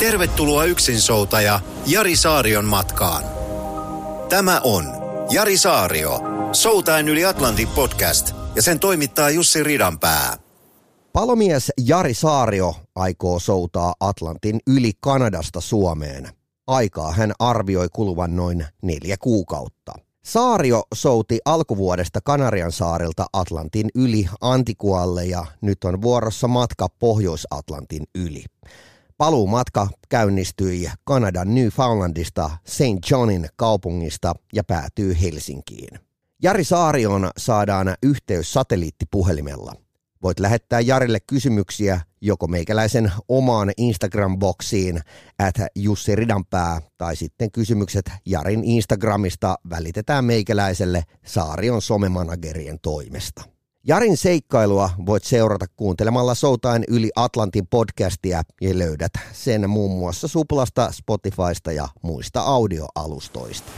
Tervetuloa yksinsoutaja Jari Saarion matkaan. Tämä on Jari Saario, Soutain yli Atlantin podcast ja sen toimittaa Jussi Ridanpää. Palomies Jari Saario aikoo soutaa Atlantin yli Kanadasta Suomeen. Aikaa hän arvioi kuluvan noin neljä kuukautta. Saario souti alkuvuodesta Kanarian saarilta Atlantin yli Antikualle ja nyt on vuorossa matka Pohjois-Atlantin yli. Paluumatka käynnistyi Kanadan Newfoundlandista St. Johnin kaupungista ja päätyy Helsinkiin. Jari Saarion saadaan yhteys satelliittipuhelimella. Voit lähettää Jarille kysymyksiä joko meikäläisen omaan Instagram-boksiin at Jussi Ridanpää tai sitten kysymykset Jarin Instagramista välitetään meikäläiselle Saarion somemanagerien toimesta. Jarin seikkailua voit seurata kuuntelemalla Soutain yli Atlantin podcastia ja löydät sen muun muassa Suplasta, Spotifysta ja muista audioalustoista.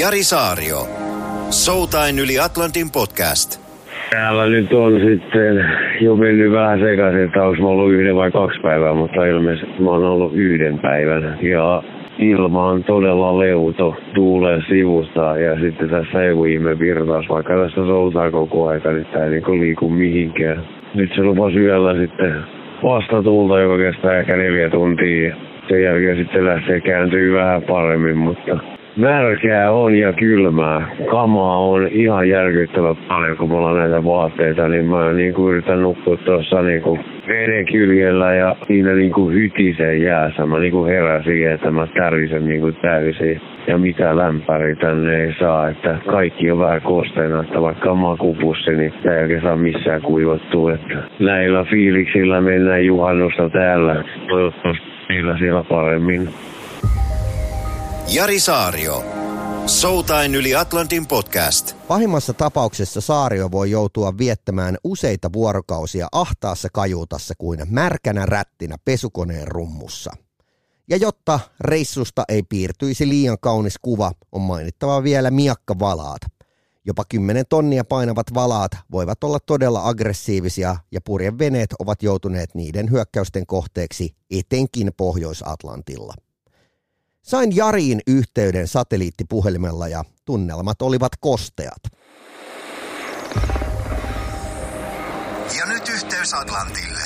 Jari Saario, Soutain yli Atlantin podcast. Täällä nyt on sitten jo mennyt vähän sekaisin, että onko mä ollut yhden vai kaksi päivää, mutta ilmeisesti mä oon ollut yhden päivän. Ja ilma on todella leuto, tuulee sivusta ja sitten tässä ei ihme virtaus, vaikka tässä soutaa koko aika, niin tää ei niinku liiku mihinkään. Nyt se lupasi yöllä sitten vastatuulta, joka kestää ehkä neljä tuntia. Sen jälkeen sitten lähtee kääntyy vähän paremmin, mutta märkää on ja kylmää. Kamaa on ihan järkyttävä paljon, kun mulla on näitä vaatteita, niin mä niin kuin yritän nukkua tuossa niin kuin kyljellä ja siinä niin kuin hytisen jäässä. Mä niin kuin heräsin, että mä tärisen niin kuin täysin. Ja mitä lämpäri tänne ei saa, että kaikki on vähän kosteena, että vaikka makupussi, niin ei oikein saa missään kuivattua. Että näillä fiiliksillä mennään juhannusta täällä. Toivottavasti niillä siellä paremmin. Jari Saario, Soutain yli Atlantin podcast. Pahimmassa tapauksessa Saario voi joutua viettämään useita vuorokausia ahtaassa kajuutassa kuin märkänä rättinä pesukoneen rummussa. Ja jotta reissusta ei piirtyisi liian kaunis kuva, on mainittava vielä miakkavalaat. Jopa 10 tonnia painavat valaat voivat olla todella aggressiivisia ja purjeveneet ovat joutuneet niiden hyökkäysten kohteeksi etenkin Pohjois-Atlantilla. Sain Jariin yhteyden satelliittipuhelimella ja tunnelmat olivat kosteat. Ja nyt yhteys Atlantille.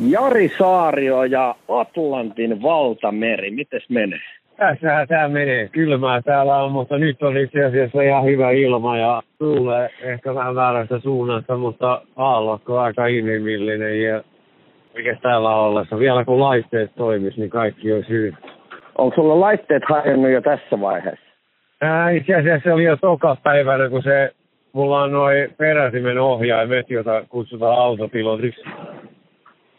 Jari Saario ja Atlantin valtameri, mites menee? Tässähän tämä menee. Kylmää täällä on, mutta nyt on itse asiassa ihan hyvä ilma ja tulee ehkä vähän väärästä suunnasta, mutta aallokko aika inhimillinen ja mikä täällä on ollessa. Vielä kun laitteet toimis, niin kaikki olisi hyvin. Onko sulla laitteet hajonnut jo tässä vaiheessa? Ää, itse asiassa se oli jo toka päivänä, kun se, mulla on noin peräsimen ohjaimet, jota kutsutaan autopilotiksi,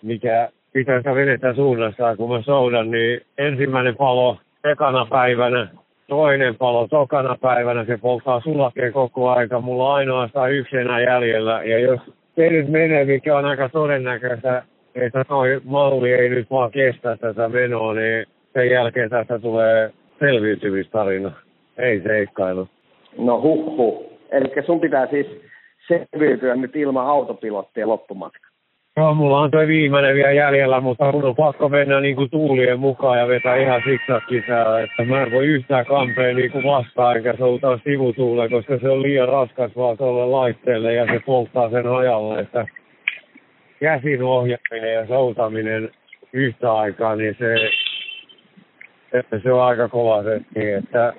mikä pitää sitä venettä suunnassa. Kun mä soudan, niin ensimmäinen palo ekana päivänä, toinen palo tokana päivänä, se polttaa sulakeen koko aika. Mulla on ainoastaan yksi enää jäljellä. Ja jos se nyt menee, mikä on aika todennäköistä, että toi malli ei nyt vaan kestä tätä menoa, niin sen jälkeen tästä tulee selviytymistarina, ei seikkailu. No huh huh. Eli sun pitää siis selviytyä nyt ilman autopilottia loppumatka. Joo, mulla on toi viimeinen vielä jäljellä, mutta mun on pakko mennä niin kuin tuulien mukaan ja vetää ihan siksakisää, että mä en voi yhtään kampeen niin kuin vastaan enkä soutaa sivutuulle, koska se on liian raskas vaan tuolle laitteelle ja se polttaa sen ajalle, että käsin ohjaaminen ja soutaminen yhtä aikaa, niin se että se on aika kova setti, että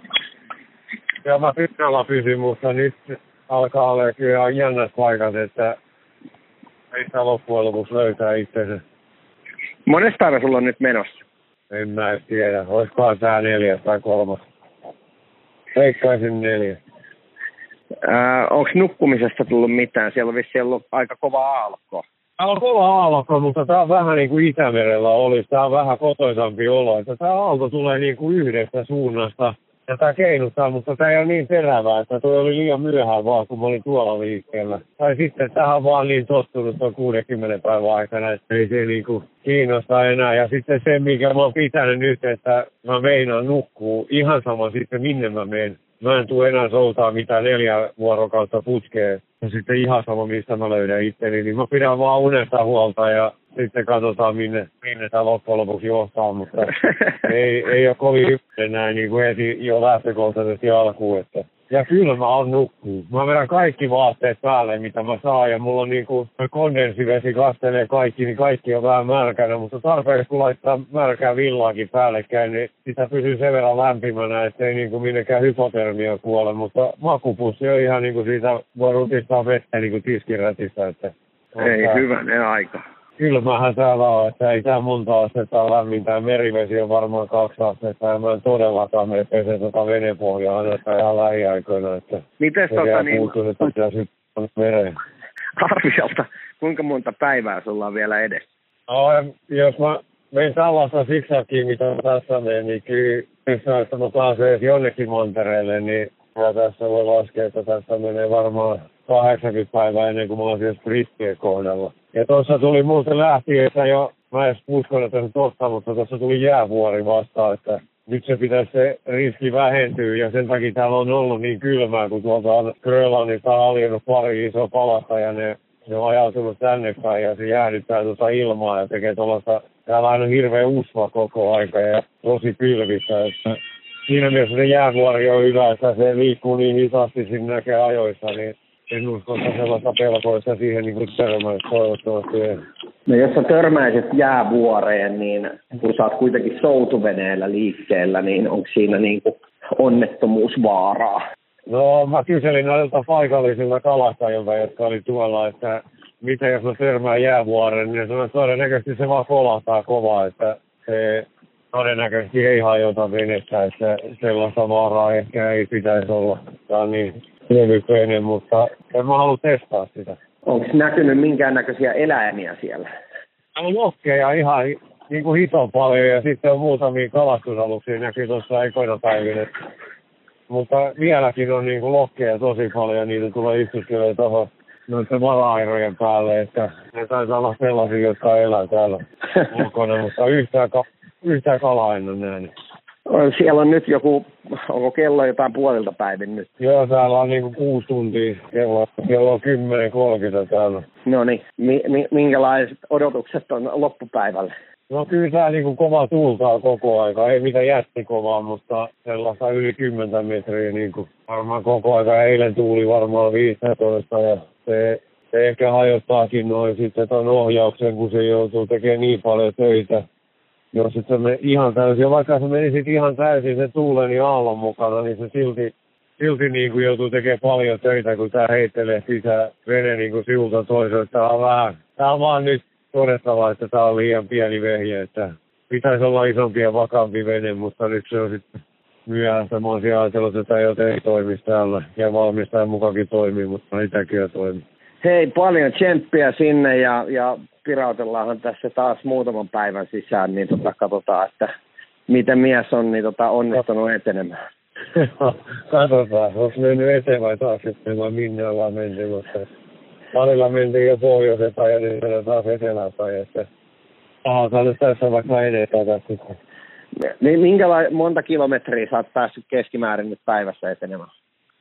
ja mä pitkällä pysyn, mutta nyt alkaa olla kyllä jännät paikat, että ei sitä loppujen lopuksi löytää itsensä. Monesta päivä sulla on nyt menossa? En mä tiedä, olisikohan tää neljäs tai kolmas. Veikkaisin neljä. Onko nukkumisesta tullut mitään? Siellä on vissi ollut aika kova aalko. Tää on kova aallokko, mutta tää on vähän niin kuin Itämerellä olisi. Tää on vähän kotoisampi olo. Että tää aalto tulee niin kuin yhdestä suunnasta. Ja tää keinuttaa, mutta tää ei ole niin terävää, että toi oli liian myöhään vaan, kun mä olin tuolla liikkeellä. Tai sitten tähän on vaan niin tottunut tuon 60 päivän aikana, että ei se niinku kiinnosta enää. Ja sitten se, mikä mä oon pitänyt nyt, että mä meinaan nukkuu ihan sama sitten minne mä menen. Mä en tule enää soutaa mitään neljä vuorokautta putkeen. Ja sitten ihan sama, mistä mä löydän itteni, niin mä pidän vaan unesta huolta ja sitten katsotaan, minne, minne tämä loppujen lopuksi johtaa, mutta ei, ei ole kovin enää niin kuin heti jo lähtökohtaisesti alkuun. Että. Ja kyllä mä oon nukkuu. Mä vedän kaikki vaatteet päälle, mitä mä saan, ja mulla on niin kuin kondensivesi kastelee kaikki, niin kaikki on vähän märkänä, mutta tarpeeksi kun laittaa märkää villaakin päällekkäin, niin sitä pysyy sen verran lämpimänä, ettei niin kuin minnekään hypotermia kuole, mutta makupussi on ihan niin kuin siitä voi rutistaa vettä niin kuin tiskirätistä, että ei hyvänen aika kylmähän täällä on, että ei tää monta astetta lämmintä. Merivesi on varmaan kaksi astetta ja mä en todellakaan mene pese tota venepohjaa ainakaan ihan lähiaikoina. Että Mites tota niin... Puutun, että pitäisi mereen. Arviolta, kuinka monta päivää sulla on vielä edessä? No, jos mä menen tällaista siksakin, mitä tässä menen, niin kyllä, jos mä pääsen jonnekin Montereelle, niin ja tässä voi laskea, että tässä menee varmaan 80 päivää ennen kuin mä oon siellä kohdalla. Ja tuossa tuli muuten lähtiessä jo, mä en uskon, että se totta, mutta tuossa tuli jäävuori vastaan, että nyt se pitäisi se riski vähentyä. Ja sen takia täällä on ollut niin kylmää, kun tuolta on Grönlannista haljennut pari isoa palasta ja ne, ne on ajautunut tänne päin ja se jäädyttää tuota ilmaa ja tekee tuollaista, täällä on hirveä usva koko aika ja tosi kylvissä, että siinä mielessä se jäävuori on hyvä, että se liikkuu niin hitaasti sinne näkee ajoissa, niin en usko, että sellaista pelkoista siihen niin törmäisi toivottavasti. No jos sä törmäisit jäävuoreen, niin kun sä oot kuitenkin soutuveneellä liikkeellä, niin onko siinä niin kuin onnettomuusvaaraa? No mä kyselin noilta paikallisilta kalastajilta, jotka oli tuolla, että mitä jos mä törmään jäävuoreen, niin sanoin, että todennäköisesti se vaan kolahtaa kovaa, että se todennäköisesti ei hajota venettä, että sellaista vaaraa ehkä ei pitäisi olla. Tämä on niin levyköinen, mutta en mä halua testaa sitä. Onko näkynyt minkäännäköisiä eläimiä siellä? On lokkeja ihan niin kuin hito paljon ja sitten on muutamia kalastusaluksia näkyy tuossa aikoina päivinä. Mutta vieläkin on niin kuin lokkeja tosi paljon ja niitä tulee istuskelemaan tuohon noiden vala päälle, että ne taitaa olla sellaisia, jotka elää täällä ulkona, mutta yhtään, ka- yhtään kalaa en ole nähnyt. Siellä on nyt joku, onko kello jotain puolilta päivin nyt? Joo, täällä on niinku kuusi tuntia. Kello, kello on 10.30 täällä. No niin, mi, mi, minkälaiset odotukset on loppupäivälle? No kyllä tää niinku kova tuultaa koko aika. Ei mitään jättikovaa, mutta sellaista yli 10 metriä niinku varmaan koko aika. Eilen tuuli varmaan 15 ja se, se ehkä hajottaakin noin sitten ton ohjauksen, kun se joutuu tekemään niin paljon töitä jos et me ihan täysin, vaikka sä menisit ihan täysin se tuulen ja aallon mukana, niin se silti, silti niin kuin joutuu tekemään paljon töitä, kun tämä heittelee sisään vene niin kuin sivulta toiselle. Tämä on vähän, tämä on vaan nyt todettava, että tämä on liian pieni vehje, että pitäisi olla isompi ja vakaampi vene, mutta nyt se on sitten myöhäistä. Mä olisin ajatellut, että tämä ei toimi täällä ja valmistajan mukakin toimii, mutta ei tämäkin. Hei, paljon tsemppiä sinne ja, ja pirautellaanhan tässä taas muutaman päivän sisään, niin tota, katsotaan, että miten mies on niin tota, onnistunut etenemään. katsotaan, onko mennyt eteen vai taas sitten vai minne ollaan menty, mutta välillä mentiin jo pohjoiseen ja nyt taas etelään päin, että aha, nyt tässä vaikka edetään tässä. Niin minkälaista monta kilometriä sä oot päässyt keskimäärin nyt päivässä etenemään?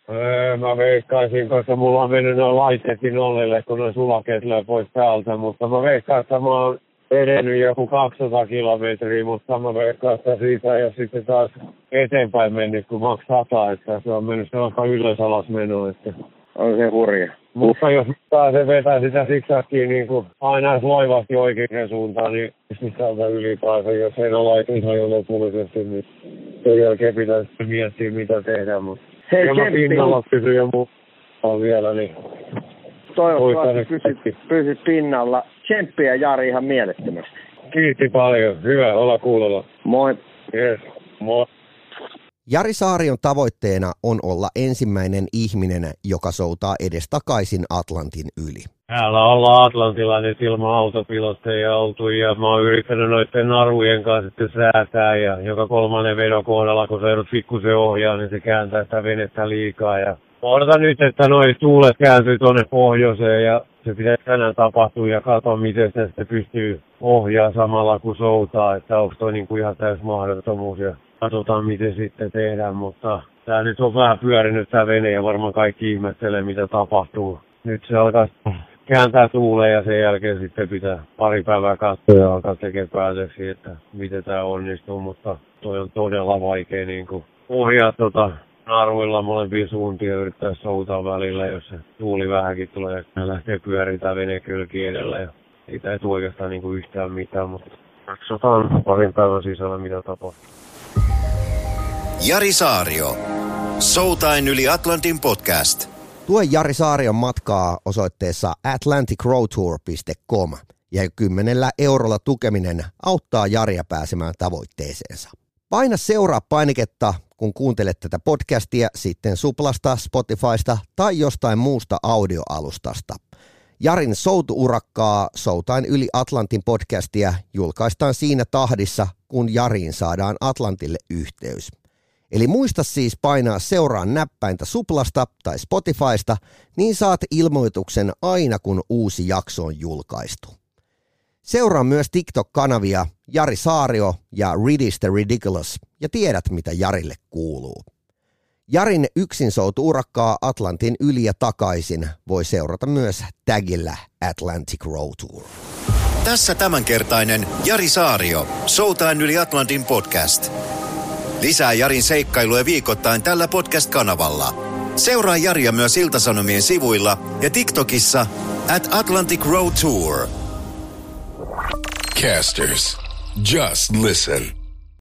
Öö, mä veikkaisin, koska mulla on mennyt noin laitteetkin nollille, kun noin sulakeet löi pois päältä, mutta mä veikkaan, että mä oon edennyt joku 200 kilometriä, mutta mä veikkaan, että siitä ja sitten taas eteenpäin mennyt, kun maks 100, että se on mennyt sellaista ylös alas menoa, että on se hurja. Mutta jos pääsee vetää sitä siksakkiin niin kuin aina loivasti oikeaan suuntaan, niin sisältä ylipäänsä, jos ei ole ihan jo lopullisesti, niin sen jälkeen pitäisi miettiä, mitä tehdään. Mutta Hei, ja mä pinnalla pysyn ja muu vielä, niin Toivottavasti pysyt, pysyt pinnalla. Tsemppiä Jari ihan mielettömästi. Kiitti paljon. Hyvä olla kuulolla. Moi. Yes. Moi. Jari Saarion tavoitteena on olla ensimmäinen ihminen, joka soutaa edestakaisin Atlantin yli. Täällä ollaan Atlantilla nyt ilman autopilotteja oltu ja mä oon yrittänyt noiden narujen kanssa sitten säätää ja joka kolmannen vedon kohdalla, kun se pikkusen ohjaa, niin se kääntää sitä venettä liikaa ja odotan nyt, että noi tuulet kääntyy tuonne pohjoiseen ja se pitäisi tänään tapahtua ja katsoa, miten se sitten pystyy ohjaa samalla kuin soutaa, että onko toi niin kuin ihan täys mahdottomuus ja katsotaan miten sitten tehdään, mutta tämä nyt on vähän pyörinyt tämä vene ja varmaan kaikki ihmettelee mitä tapahtuu. Nyt se alkaa kääntää tuuleen ja sen jälkeen sitten pitää pari päivää katsoa ja alkaa tekemään päätöksiä, että miten tämä onnistuu, mutta toi on todella vaikea niin kuin ohjaa tota naruilla molempiin suuntiin ja yrittää soutaa välillä, jos se tuuli vähänkin tulee ja lähtee pyöriä vene kylki edellä ja siitä ei tule oikeastaan niin kuin yhtään mitään, mutta katsotaan parin päivän sisällä mitä tapahtuu. Jari Saario. Soutain yli Atlantin podcast. Tue Jari Saarion matkaa osoitteessa atlanticroadtour.com ja kymmenellä eurolla tukeminen auttaa Jaria pääsemään tavoitteeseensa. Paina seuraa painiketta, kun kuuntelet tätä podcastia sitten Suplasta, Spotifysta tai jostain muusta audioalustasta. Jarin soutuurakkaa Soutain yli Atlantin podcastia julkaistaan siinä tahdissa, kun Jariin saadaan Atlantille yhteys. Eli muista siis painaa seuraan näppäintä Suplasta tai Spotifysta, niin saat ilmoituksen aina kun uusi jakso on julkaistu. Seuraa myös TikTok-kanavia Jari Saario ja Ridis the Ridiculous ja tiedät mitä Jarille kuuluu. Jarin yksin soutu urakkaa Atlantin yli ja takaisin voi seurata myös tagillä Atlantic Road Tour. Tässä tämänkertainen Jari Saario, Soutain yli Atlantin podcast. Lisää Jarin seikkailuja viikoittain tällä podcast-kanavalla. Seuraa Jaria myös Iltasanomien sivuilla ja TikTokissa at Atlantic Road Tour. Casters, just listen.